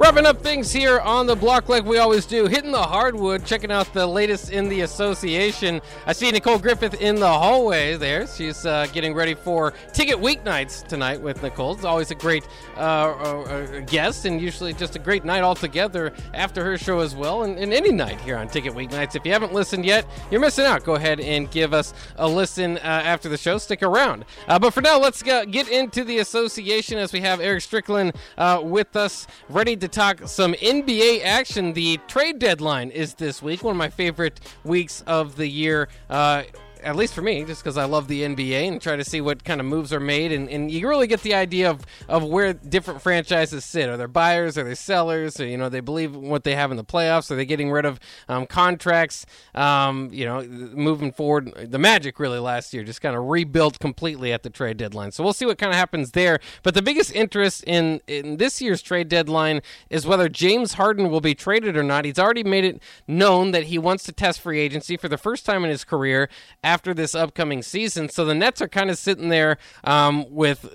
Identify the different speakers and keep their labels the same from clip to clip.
Speaker 1: Wrapping up things here on the block like we always do, hitting the hardwood, checking out the latest in the association. I see Nicole Griffith in the hallway there. She's uh, getting ready for Ticket Weeknights tonight with Nicole. It's always a great uh, uh, guest and usually just a great night altogether after her show as well, and, and, any night here on Ticket Weeknights. If you haven't listened yet, you're missing out. Go ahead and give us a listen uh, after the show. Stick around. Uh, but for now, let's get into the association as we have Eric Strickland uh, with us, ready to talk some NBA action. The trade deadline is this week, one of my favorite weeks of the year. Uh, at least for me, just because I love the NBA and try to see what kind of moves are made, and, and you really get the idea of, of where different franchises sit. Are they buyers? Are they sellers? Or, you know, they believe what they have in the playoffs? Are they getting rid of um, contracts? Um, you know, moving forward, the Magic really last year just kind of rebuilt completely at the trade deadline. So we'll see what kind of happens there. But the biggest interest in in this year's trade deadline is whether James Harden will be traded or not. He's already made it known that he wants to test free agency for the first time in his career after this upcoming season. So the Nets are kind of sitting there um, with,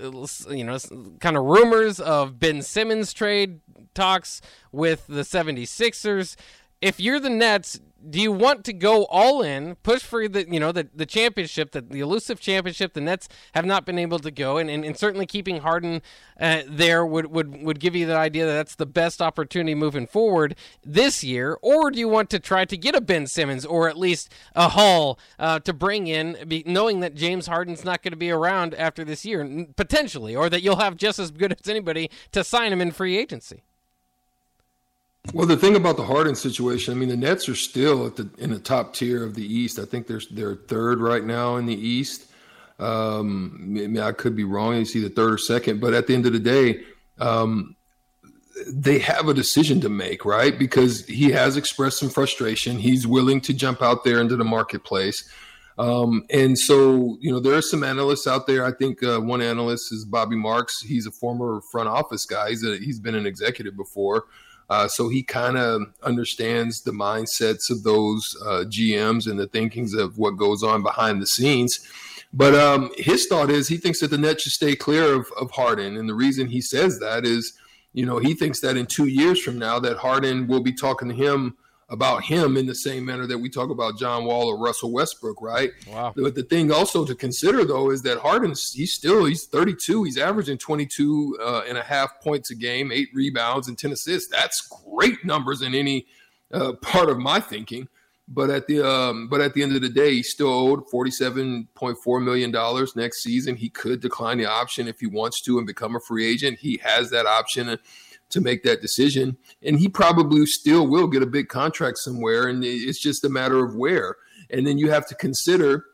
Speaker 1: you know, kind of rumors of Ben Simmons trade talks with the 76ers. If you're the Nets, do you want to go all in, push for the you know the, the championship, the, the elusive championship? The Nets have not been able to go, and, and, and certainly keeping Harden uh, there would, would would give you the idea that that's the best opportunity moving forward this year. Or do you want to try to get a Ben Simmons or at least a haul uh, to bring in, be, knowing that James Harden's not going to be around after this year potentially, or that you'll have just as good as anybody to sign him in free agency?
Speaker 2: Well, the thing about the Harden situation, I mean, the Nets are still the in the top tier of the East. I think they're they're third right now in the East. Um, I could be wrong. You see the third or second, but at the end of the day, um, they have a decision to make, right? Because he has expressed some frustration. He's willing to jump out there into the marketplace. Um, and so, you know, there are some analysts out there. I think uh, one analyst is Bobby Marks. He's a former front office guy. He's, a, he's been an executive before. Uh, so he kind of understands the mindsets of those uh, GMs and the thinkings of what goes on behind the scenes. But um, his thought is he thinks that the Nets should stay clear of, of Harden. And the reason he says that is, you know, he thinks that in two years from now that Harden will be talking to him about him in the same manner that we talk about John Wall or Russell Westbrook, right? Wow. But the thing also to consider though is that Harden's he's still he's 32, he's averaging 22 uh, and a half points a game, eight rebounds and 10 assists. That's great numbers in any uh, part of my thinking. But at the um, but at the end of the day, he's still owed 47.4 million dollars next season. He could decline the option if he wants to and become a free agent. He has that option to make that decision. And he probably still will get a big contract somewhere. And it's just a matter of where. And then you have to consider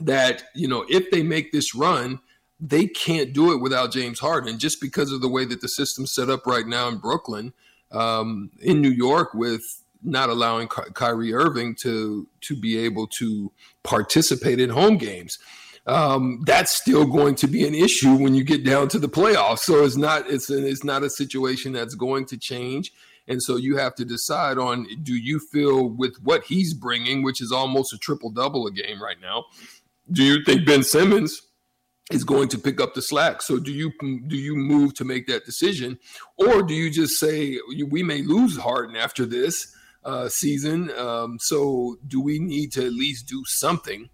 Speaker 2: that, you know, if they make this run, they can't do it without James Harden just because of the way that the system's set up right now in Brooklyn, um, in New York, with not allowing Ky- Kyrie Irving to to be able to participate in home games um, that's still going to be an issue when you get down to the playoffs. So it's not it's an, it's not a situation that's going to change. And so you have to decide on do you feel with what he's bringing, which is almost a triple double a game right now. Do you think Ben Simmons is going to pick up the slack? So do you do you move to make that decision, or do you just say we may lose Harden after this uh, season? Um, so do we need to at least do something?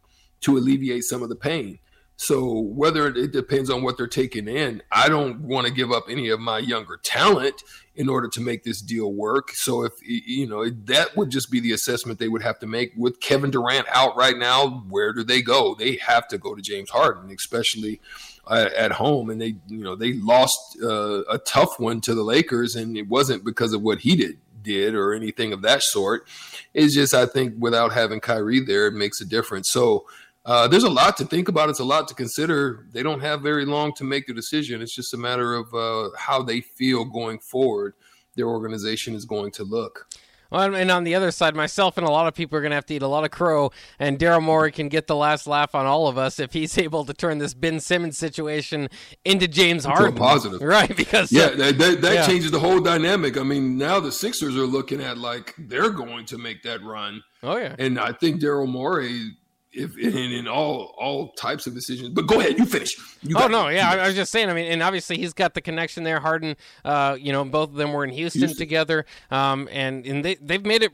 Speaker 2: To alleviate some of the pain. So whether it depends on what they're taking in, I don't want to give up any of my younger talent in order to make this deal work. So if you know that would just be the assessment they would have to make with Kevin Durant out right now. Where do they go? They have to go to James Harden, especially uh, at home. And they you know they lost uh, a tough one to the Lakers, and it wasn't because of what he did did or anything of that sort. It's just I think without having Kyrie there, it makes a difference. So uh, there's a lot to think about. It's a lot to consider. They don't have very long to make the decision. It's just a matter of uh, how they feel going forward. Their organization is going to look.
Speaker 1: Well, and on the other side, myself and a lot of people are going to have to eat a lot of crow, and Daryl Morey can get the last laugh on all of us if he's able to turn this Ben Simmons situation into James Harden.
Speaker 2: positive.
Speaker 1: Right, because...
Speaker 2: Yeah, uh, that, that, that yeah. changes the whole dynamic. I mean, now the Sixers are looking at like they're going to make that run.
Speaker 1: Oh, yeah.
Speaker 2: And I think Daryl Morey if in, in, all all types of decisions. But go ahead, you finish. You
Speaker 1: oh no, yeah, I, I, was just saying. I mean, and obviously he's got the connection there. Harden, uh, you know, both of them were in Houston, Houston. together, um, and and they they've made it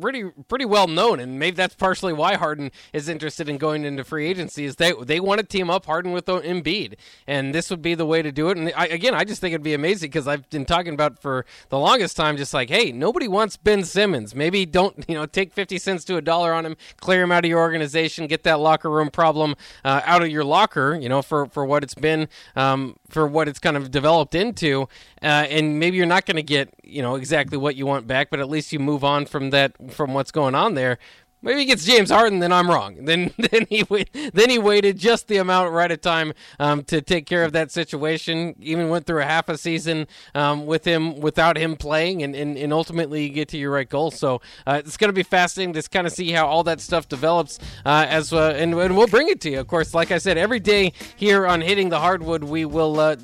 Speaker 1: pretty pretty well known, and maybe that's partially why Harden is interested in going into free agency. Is they they want to team up Harden with Embiid, and this would be the way to do it. And I, again, I just think it'd be amazing because I've been talking about for the longest time, just like, hey, nobody wants Ben Simmons. Maybe don't you know take fifty cents to a dollar on him, clear him out of your organization, get that locker room problem uh, out of your locker, you know, for, for what it's been, um, for what it's kind of developed into. Uh, and maybe you're not going to get, you know, exactly what you want back, but at least you move on from that, from what's going on there. Maybe he gets James Harden, then I'm wrong. Then then he then he waited just the amount right of time um, to take care of that situation. Even went through a half a season um, with him without him playing, and, and, and ultimately you get to your right goal. So uh, it's going to be fascinating to kind of see how all that stuff develops uh, as uh, and, and, we'll bring it to you. Of course, like I said, every day here on hitting the hardwood, we will uh,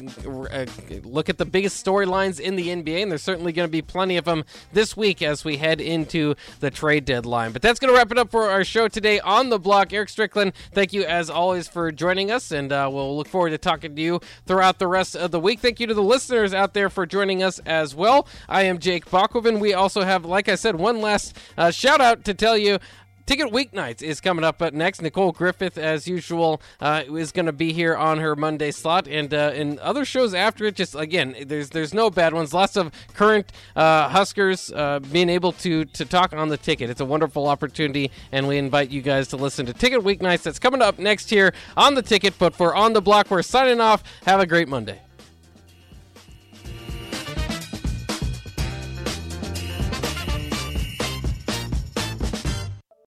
Speaker 1: uh, look at the biggest storylines in the NBA, and there's certainly going to be plenty of them this week as we head into the trade deadline. But that's going to wrap wrap it up for our show today on the block. Eric Strickland, thank you as always for joining us, and uh, we'll look forward to talking to you throughout the rest of the week. Thank you to the listeners out there for joining us as well. I am Jake Bakoven. We also have, like I said, one last uh, shout out to tell you Ticket Weeknights is coming up but next. Nicole Griffith, as usual, uh, is going to be here on her Monday slot, and uh, other shows after it. Just again, there's there's no bad ones. Lots of current uh, Huskers uh, being able to to talk on the ticket. It's a wonderful opportunity, and we invite you guys to listen to Ticket Weeknights. That's coming up next here on the ticket. But for on the block, we're signing off. Have a great Monday.